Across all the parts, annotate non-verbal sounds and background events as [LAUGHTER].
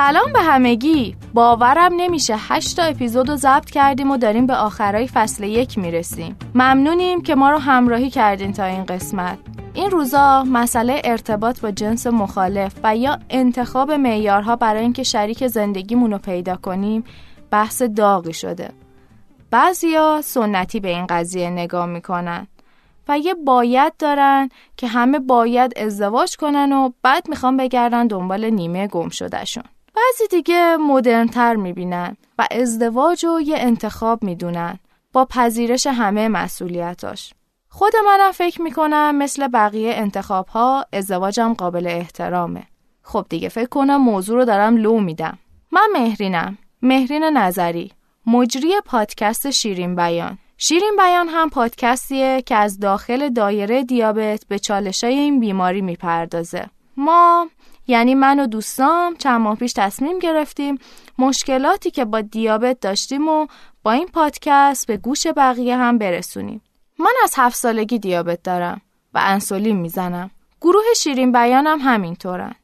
سلام به همگی. باورم نمیشه هشت تا اپیزود رو ضبط کردیم و داریم به آخرای فصل یک می‌رسیم. ممنونیم که ما رو همراهی کردین تا این قسمت. این روزا مسئله ارتباط با جنس مخالف و یا انتخاب معیارها برای اینکه شریک زندگیمون رو پیدا کنیم بحث داغی شده. بعضیا سنتی به این قضیه نگاه می‌کنن و یه باید دارن که همه باید ازدواج کنن و بعد می‌خوان بگردن دنبال نیمه گم شدهشون. بعضی دیگه مدرنتر می‌بینن و ازدواج رو یه انتخاب می‌دونن با پذیرش همه مسئولیتاش. خود منم فکر می‌کنم مثل بقیه انتخاب ها ازدواجم قابل احترامه. خب دیگه فکر کنم موضوع رو دارم لو میدم. من مهرینم. مهرین نظری. مجری پادکست شیرین بیان. شیرین بیان هم پادکستیه که از داخل دایره دیابت به چالشای این بیماری می‌پردازه. ما یعنی من و دوستام چند ماه پیش تصمیم گرفتیم مشکلاتی که با دیابت داشتیم و با این پادکست به گوش بقیه هم برسونیم. من از هفت سالگی دیابت دارم و انسولین می‌زنم. گروه شیرین بیانم همینطورن.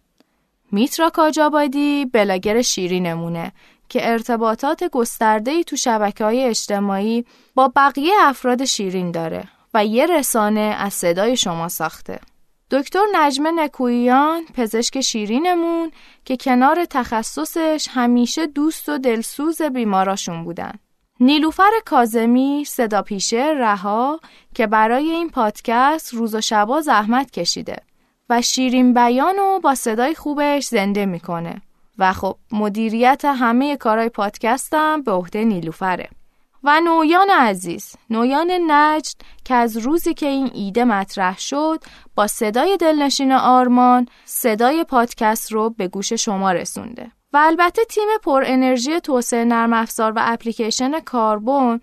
میترا کاجابادی بلاگر شیرینمونه که ارتباطات گسترده‌ای تو شبکه های اجتماعی با بقیه افراد شیرین داره و یه رسانه از صدای شما ساخته. دکتر نجمه نکویان پزشک شیرینمون که کنار تخصصش همیشه دوست و دلسوز بیماراشون بودن. نیلوفر کازمی صدا پیشه رها که برای این پادکست روز و شبا زحمت کشیده و شیرین بیانو با صدای خوبش زنده می‌کنه. و خب مدیریت همه کارهای پادکستم به عهده نیلوفره و نویان عزیز نویان نجد که از روزی که این ایده مطرح شد با صدای دلنشین آرمان صدای پادکست رو به گوش شما رسونده و البته تیم پر انرژی توسعه نرم افزار و اپلیکیشن کاربون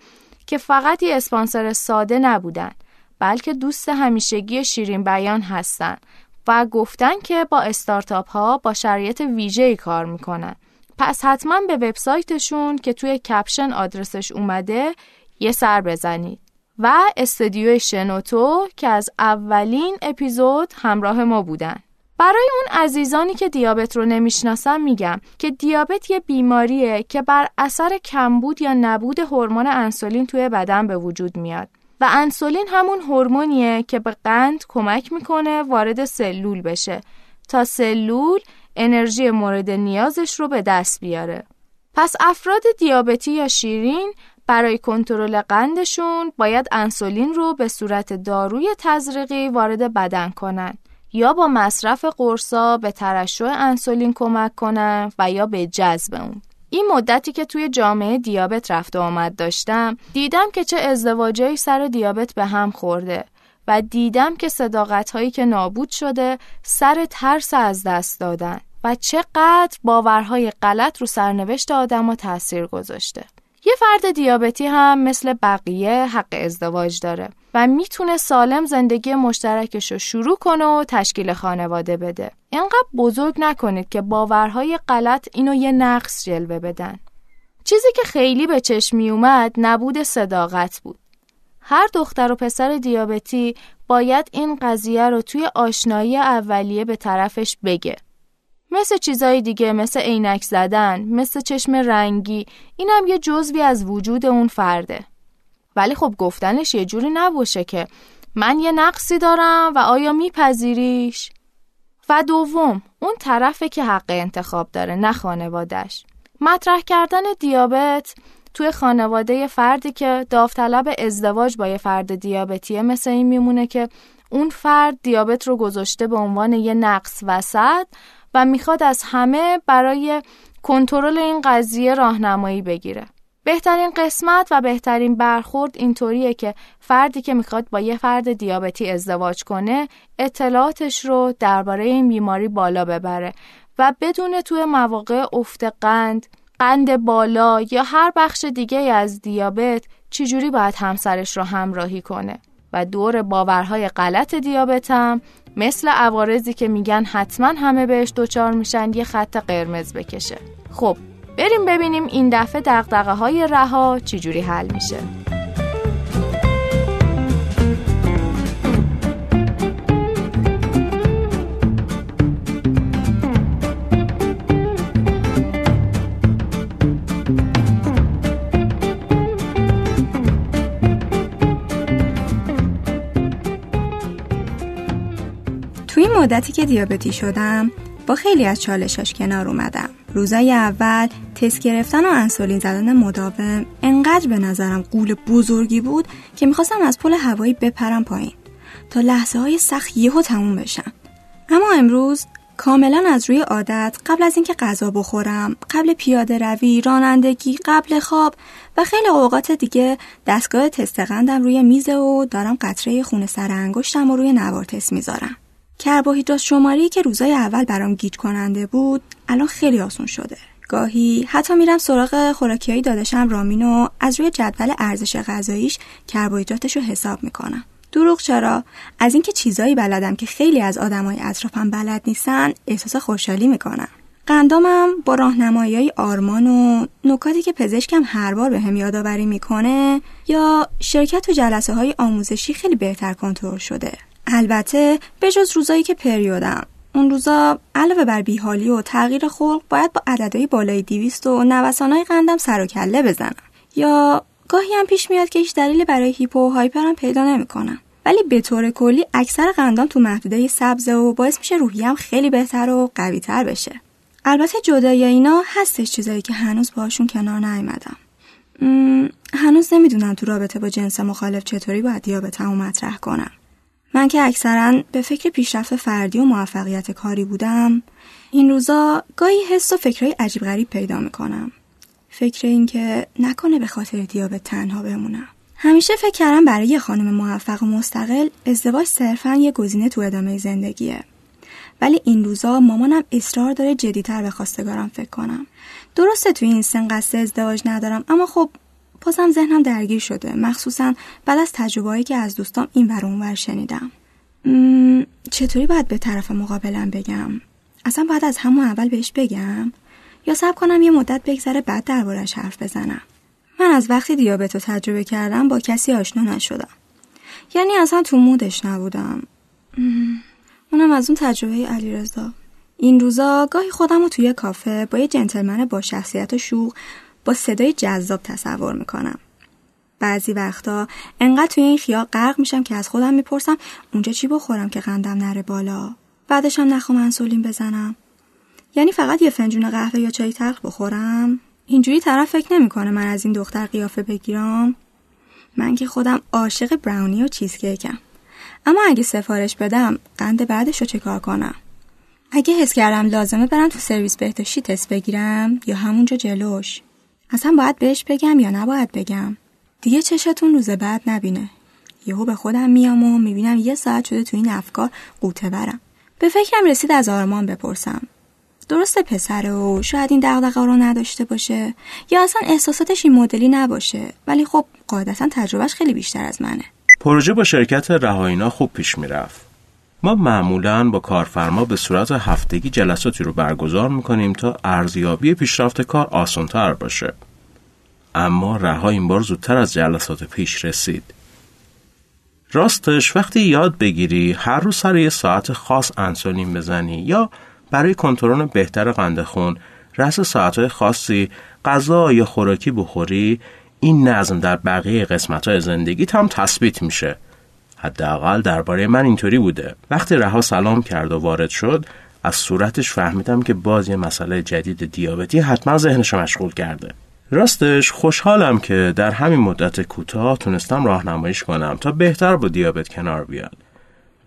که فقط یه اسپانسر ساده نبودن بلکه دوست همیشگی شیرین بیان هستن و گفتن که با استارتاپ ها با شرایط ویژه‌ای کار می‌کنن. پس حتما به وبسایتشون که توی کپشن آدرسش اومده یه سر بزنید. و استودیو شنوتو که از اولین اپیزود همراه ما بودن. برای اون عزیزانی که دیابت رو نمی‌شناسن میگم که دیابت یه بیماریه که بر اثر کمبود یا نبود هورمون انسولین توی بدن به وجود میاد. و انسولین همون هورمونیه که به قند کمک می‌کنه وارد سلول بشه تا سلول انرژی مورد نیازش رو به دست بیاره. پس افراد دیابتی یا شیرین برای کنترل قندشون باید انسولین رو به صورت داروی تزریقی وارد بدن کنن یا با مصرف قرصا به ترشح انسولین کمک کنن و یا به جذب اون. این مدتی که توی جامعه دیابت رفت و آمد داشتم دیدم که چه ازدواجایی سر دیابت به هم خورده و دیدم که صداقت هایی که نابود شده سر ترس از دست دادن و چقدر باورهای غلط رو سرنوشت آدم تاثیر گذاشته یه فرد دیابتی هم مثل بقیه حق ازدواج داره و می‌تونه سالم زندگی مشترکش رو شروع کنه و تشکیل خانواده بده. اینقدر بزرگ نکنید که باورهای غلط اینو یه نقص جلوه بدن. چیزی که خیلی به چشم می اومد نبود صداقت بود. هر دختر و پسر دیابتی باید این قضیه رو توی آشنایی اولیه به طرفش بگه. مثل چیزای دیگه مثل عینک زدن، مثل چشم رنگی، اینم یه جزوی از وجود اون فرده. ولی خب گفتنش یه جوری نباشه که من یه نقصی دارم و آیا میپذیریش؟ و دوم اون طرفه که حق انتخاب داره نه خانوادش مطرح کردن دیابت توی خانواده فردی که داوطلب ازدواج با یه فرد دیابتیه مثل این میمونه که اون فرد دیابت رو گذاشته به عنوان یه نقص وسط و می‌خواد از همه برای کنترل این قضیه راهنمایی بگیره. بهترین قسمت و بهترین برخورد اینطوریه که فردی که می‌خواد با یه فرد دیابتی ازدواج کنه اطلاعاتش رو درباره این بیماری بالا ببره و بدون توی مواقع افت قند، قند بالا یا هر بخش دیگه از دیابت چجوری باید همسرش رو همراهی کنه؟ و دور باورهای غلط دیابت هم مثل عوارضی که میگن حتما همه بهش دچار میشن یه خط قرمز بکشه. خب بریم ببینیم این دفعه دقدقه های رها چجوری حل میشه. مدتی که دیابتی شدم با خیلی از چالشاش کنار اومدم. روزای اول تست گرفتن و انسولین زدن مداوم انقدر به نظرم قول بزرگی بود که می‌خواستم از پل هوایی بپرم پایین تا لحظه های سخت یهو تموم بشن اما امروز کاملا از روی عادت قبل از اینکه غذا بخورم قبل پیاده روی رانندگی قبل خواب و خیلی اوقات دیگه دستگاه تست قندم روی میزه و دارم قطره خون سر انگشتم و روی نوار تست می‌ذارم. کربوهیدرات شماری که روزای اول برام گیج کننده بود الان خیلی آسون شده. گاهی حتی میرم سراغ خوراکیایی داداشم رامین و از روی جدول ارزش غذاییش کربوهیدراتش رو حساب می‌کنم. دروغ چرا؟ از اینکه چیزایی بلدم که خیلی از آدمای اطرافم بلد نیستن احساس خوشحالی می‌کنم. قندامم با راهنمایی های آرمان و نکاتی که پزشکم هر بار به هم یادآوری می‌کنه یا شرکت تو جلسه های آموزشی خیلی بهتر کنترل شده. البته به جز روزایی که پریودم. اون روزا علاوه بر بیحالی و تغییر خلق باید با عددهای بالای دیویست و نوسانهای قندم سر و کله بزنم. یا گاهی هم پیش میاد که هیچ دلیلی برای هیپو و هایپرم پیدا نمی‌کنم. ولی به طور کلی اکثر قندام تو محدوده سبزه و باعث میشه روحیم خیلی بهتر و قویتر بشه. البته جدای اینا هستش چیزایی که هنوز باشون کنار نیومدم. هنوز نمی‌دونم تو رابطه با جنس مخالف چطوری باید دیابتمو مطرح کنم. من که اکثرا به فکر پیشرفت فردی و موفقیت کاری بودم این روزا گاهی حس و فکرهای عجیب غریب پیدا می‌کنم. فکر این که نکنه به خاطر دیابت تنها بمونم. همیشه فکر کردم برای یه خانم موفق و مستقل ازدواج صرفا یه گزینه تو ادامه زندگیه. ولی این روزا مامانم اصرار داره جدیتر به خواستگارم فکر کنم. درسته تو این سن قصد ازدواج ندارم اما خب بازم ذهنم درگیر شده. مخصوصا بعد از تجربه‌ای که از دوستام این ور اونور شنیدم. چطوری باید به طرف مقابلم بگم؟ اصلا باید از همون اول بهش بگم؟ یا سب کنم یه مدت بگذره بعد دربارش حرف بزنم؟ من از وقتی دیابت رو تجربه کردم با کسی آشنا نشدم. یعنی اصلا تو مودش نبودم. اونم از اون تجربه علیرضا. این روزا گاهی خودم رو توی کافه با یه جنتلمن با شخصیت و شوق با صدای جذاب تصور می‌کنم. بعضی وقتا انقدر توی این خیال غرق میشم که از خودم می‌پرسم اونجا چی بخورم که قندم نره بالا؟ بعدش هم نخوام انسولین بزنم. یعنی فقط یه فنجون قهوه یا چای تلخ بخورم؟ اینجوری طرف فکر نمی‌کنه من از این دختر قیافه بگیرم؟ من که خودم عاشق براونی و چیزکیکم. اما اگه سفارش بدم قند بعدش رو چه کار کنم؟ اگه حس کردم لازمه برم تو سرویس بهداشتی تست بگیرم یا همونجا جلوش؟ اصلا باید بهش بگم یا نباید بگم؟ دیگه چشتون روز بعد نبینه. یهو به خودم میام و می‌بینم یه ساعت شده تو این افکار قوطه برم. به فکرم رسید از آرمان بپرسم. درسته پسره و شاید این دغدغه رو نداشته باشه؟ یا اصلا احساساتش این مدلی نباشه؟ ولی خب قاعدتا تجربهش خیلی بیشتر از منه. پروژه با شرکت رهایینا خوب پیش می‌رفت. ما معمولا با کارفرما به صورت هفتگی جلساتی رو برگزار می‌کنیم تا ارزیابی پیشرفت کار آسانتر باشه. اما رها این بار زودتر از جلسات پیش رسید. راستش وقتی یاد بگیری هر روز سر یه ساعت خاص انسولین بزنی یا برای کنترل بهتر قند خون رس ساعتهای خاصی غذا یا خوراکی بخوری این نظم در بقیه قسمت های زندگی هم تثبیت میشه. حداقل درباره من اینطوری بوده. وقتی رها سلام کرد و وارد شد از صورتش فهمیدم که باز یه مسئله جدید دیابتی حتما ذهنش مشغول کرده. راستش خوشحالم که در همین مدت کوتاه تونستم راهنماییش کنم تا بهتر با دیابت کنار بیاد.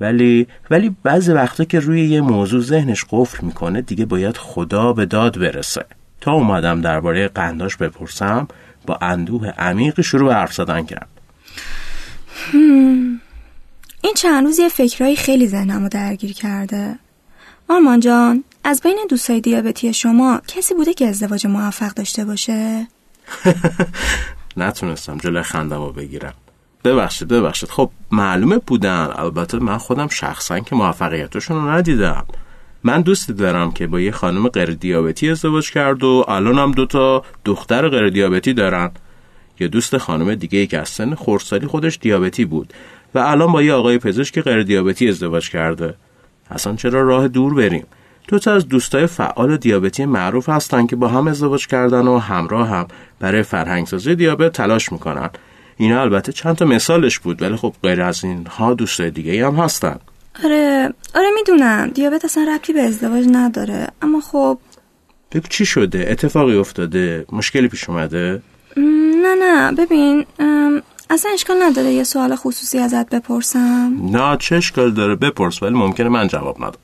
ولی ولی بعضی وقتا که روی یه موضوع ذهنش قفل می‌کنه دیگه باید خدا به داد برسه. تا اومدم درباره قنداش بپرسم با اندوه عمیقی شروع به حرف زدن کرد. این چند روز یه فکرایی خیلی ذهنم رو درگیر کرده. آرمان جان از بین دوستای دیابتی شما کسی بوده که ازدواج موفق داشته باشه؟ [LAUGHS] نتونستم جلوی خندم بگیرم. ببخشید ببخشید. خب معلومه بودن. البته من خودم شخصا که موفقیتشون رو ندیدم. من دوستی دارم که با یه خانم غیر دیابتی ازدواج کرد و الان هم دوتا دختر غیر دیابتی دارن. یه دوست خانم دیگه ای که از سن خورسالی خودش دیابتی بود. و الان با یه آقای پزشک غیر دیابتی ازدواج کرده. اصلا چرا راه دور بریم؟ دو تا از دوستای فعال دیابتی معروف هستن که با هم ازدواج کردن و همراه هم برای فرهنگسازی دیابت تلاش می‌کنن. اینا البته چند تا مثالش بود ولی خب غیر از اینها دوستای دیگه هم هستن. آره آره می‌دونم. دیابت اصلا ربطی به ازدواج نداره. اما خب بگو چی شده؟ اتفاقی افتاده؟ مشکلی پیش اومده؟ نه نه. ببین اصلا اشکال نداره یه سوال خصوصی ازت بپرسم؟ نه چه اشکال داره؟ بپرس ولی ممکنه من جواب ندم.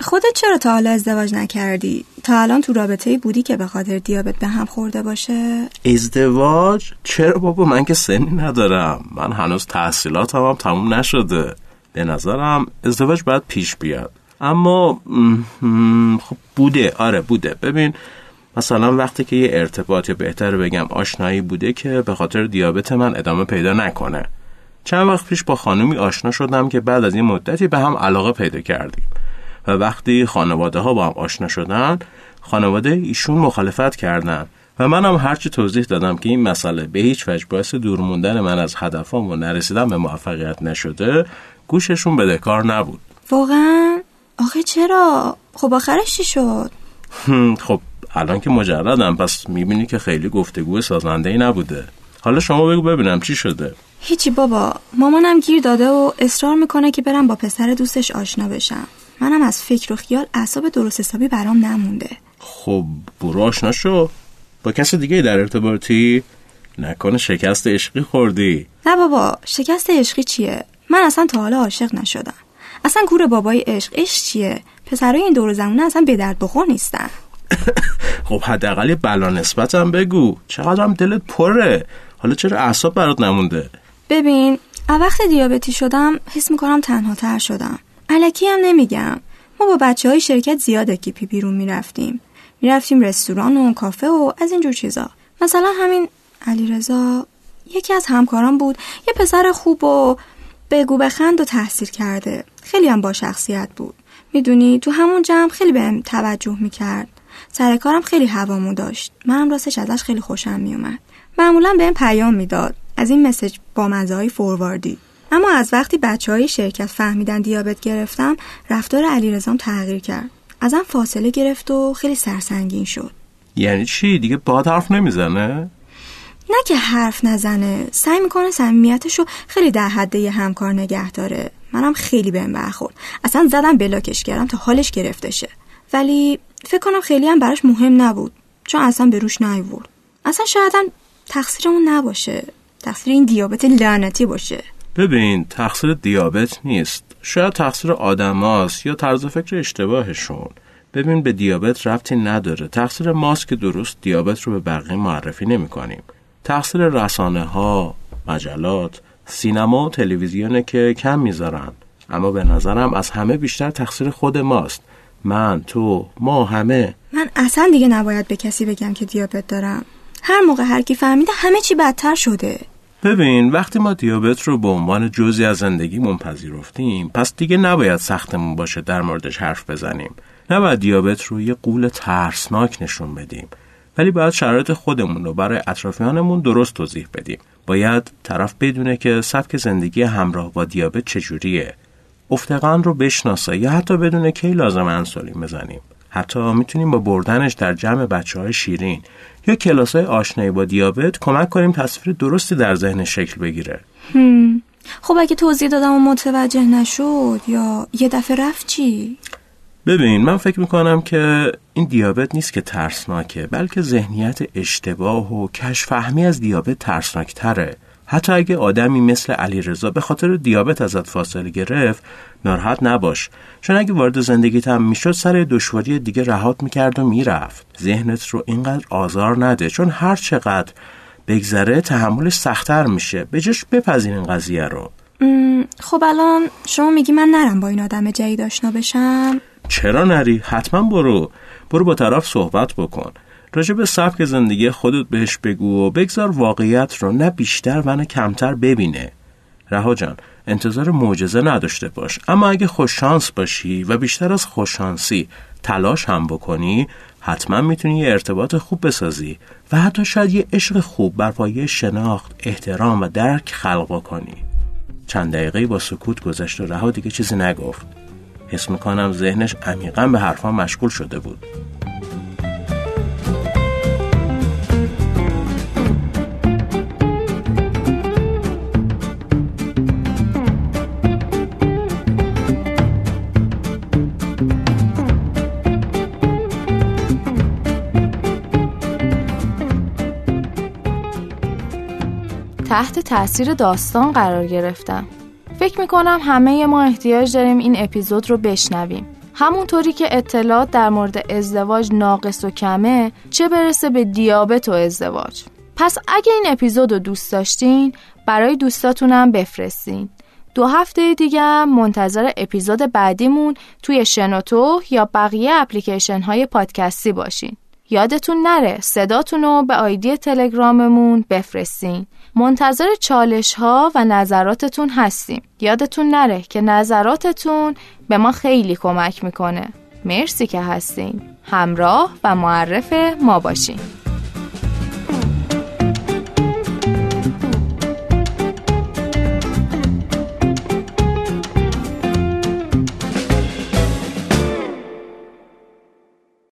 خودت چرا تا حالا ازدواج نکردی؟ تا الان تو رابطه بودی که به خاطر دیابت به هم خورده باشه؟ ازدواج؟ چرا بابا؟ من که سنی ندارم. من هنوز تحصیلاتم هم تموم نشده. به نظرم ازدواج باید پیش بیاد. اما خب بوده. آره بوده. ببین مثلا وقتی که یه ارتباط یا بهتر بگم آشنایی بوده که به خاطر دیابت من ادامه پیدا نکنه. چند وقت پیش با خانمی آشنا شدم که بعد از این مدتی به هم علاقه پیدا کردیم. و وقتی خانواده ها با هم آشنا شدن خانواده ایشون مخالفت کردن و منم هرچی توضیح دادم که این مسئله به هیچ وجه باعث دور موندن من از هدفام و نرسیدن به موفقیت نشده گوششون بدهکار نبود. واقعا؟ آخه چرا؟ خب آخرش چی شد؟ خب الان که مجردم پس می‌بینی که خیلی گفتگو سازنده ای نبوده. حالا شما بگو ببینم چی شده. هیچی بابا مامانم گیر داده و اصرار می‌کنه که برم با پسر دوستش آشنا بشم. منم از فکر و خیال اعصاب درست حسابی برام نمونده. خب برو آشنا شو. با کس دیگه در ارتباطی؟ نکنه شکست عشقی خوردی. نه بابا شکست عشقی چیه؟ من اصلا تا حالا عاشق نشدم. اصلا گور بابای عشق عشق چیه؟ پسرای این دور زمونه اصلا به درد بخور نیستن. [LAUGHS] خب حداقل بلا نسبتم بگو. چقدرم دلت پره؟ حالا چرا اعصاب برات نمونده؟ ببین وقت دیابتی شدم حس می‌کنم تنها تر شدم. علکی هم نمیگم. ما با بچه های شرکت زیاد اکیپی بیرون می‌رفتیم. می‌رفتیم رستوران و کافه و از اینجور چیزا. مثلا همین علیرضا یکی از همکاران بود. یه پسر خوب و بگو بخند و تحصیل کرده. خیلی هم با شخصیت بود. می‌دونی تو همون جمع خیلی بهم توجه می‌کرد. سر کارم خیلی هوامو داشت. منم راستش ازش خیلی خوشم میومد. معمولا بهم پیام می‌داد. از این مسج با مزه فورواردی اما از وقتی بچه های شرکت فهمیدن دیابت گرفتم رفتار علیرضام تغییر کرد. ازم فاصله گرفت و خیلی سرسنگین شد. یعنی چی؟ دیگه با حرف نمی‌زنه؟ نه که حرف نزنه. سعی می‌کنه صمیمیتش رو خیلی در حد یه همکار نگه داره. منم خیلی بهم برخورد. اصلا زدم بلاکش کردم تا حالش گرفته شه ولی فکر کنم خیلی هم براش مهم نبود چون اصلا به روش نیورد اصلا شاید هم تقصیرمون نباشه تقصیر این دیابت لعنتی باشه. ببین تقصیر دیابت نیست. شاید تقصیر آدماست یا طرز فکر اشتباهشون. ببین به دیابت ربطی نداره. تقصیر ماست که درست دیابت رو به بقیه معرفی نمی کنیم تقصیر رسانه ها مجلات سینما و تلویزیونه که کم می‌ذارن. اما به نظرم از همه بیشتر تقصیر خود ماست. من تو ما همه. من اصلا دیگه نباید به کسی بگم که دیابت دارم. هر موقع هر کی فهمیده همه چی بدتر شده. ببین وقتی ما دیابت رو به عنوان جزی از زندگیمون پذیرفتیم پس دیگه نباید سختمون باشه در موردش حرف بزنیم. نباید دیابت رو یه قول ترسناک نشون بدیم. ولی باید شرایط خودمون رو برای اطرافیانمون درست توضیح بدیم. باید طرف بدونه که سبک زندگی همراه با دیابت چجوریه. افتقان رو بشناسه یا حتی بدونه کی لازم انسولین بزنیم. حتی می‌تونیم با بردنش در جمع بچه های شیرین یا کلاس های آشنایی با دیابت کمک کنیم تصویر درستی در ذهن شکل بگیره. خب اگه توضیح دادم و متوجه نشد یا یه دفعه رفت چی؟ ببین من فکر می‌کنم که این دیابت نیست که ترسناکه بلکه ذهنیت اشتباه و کشفهمی از دیابت ترسناک تره حتی اگه آدمی مثل علیرضا به خاطر دیابت ازت فاصله گرفت ناراحت نباش. چون اگه وارد زندگیت هم می‌شد سر دشواری دیگه رهات می‌کرد و می‌رفت. ذهنت رو اینقدر آزار نده چون هر چقدر بگذره تحملش سختتر میشه. به جاش بپذیر این قضیه رو. خب الان شما میگی من نرم با این آدم جدید آشنا بشم؟ چرا نری؟ حتما برو. برو با طرف صحبت بکن. راجع به سبک زندگی خودت بهش بگو و بگذار واقعیت رو نه بیشتر و نه کمتر ببینه. رها جان انتظار معجزه نداشته باش. اما اگه خوششانس باشی و بیشتر از خوششانسی تلاش هم بکنی حتما می‌تونی یه ارتباط خوب بسازی و حتی شاید یه عشق خوب بر پایه شناخت احترام و درک خلق کنی. چند دقیقه با سکوت گذشت و رها دیگه چیزی نگفت. حس می‌کنم ذهنش عمیقا به حرفا مشغول شده بود. تحت تاثیر داستان قرار گرفتم. فکر می‌کنم همه ما احتیاج داریم این اپیزود رو بشنویم. همونطوری که اطلاعات در مورد ازدواج ناقص و کمه چه برسه به دیابت و ازدواج. پس اگه این اپیزود رو دوست داشتین برای دوستاتونم بفرستین. دو هفته دیگه منتظر اپیزود بعدیمون توی شنوتو یا بقیه اپلیکیشن های پادکستی باشین. یادتون نره صداتون رو به آیدی تلگراممون بفرستین. منتظر چالش ها و نظراتتون هستیم. یادتون نره که نظراتتون به ما خیلی کمک می‌کنه. مرسی که هستین. همراه و معرف ما باشین.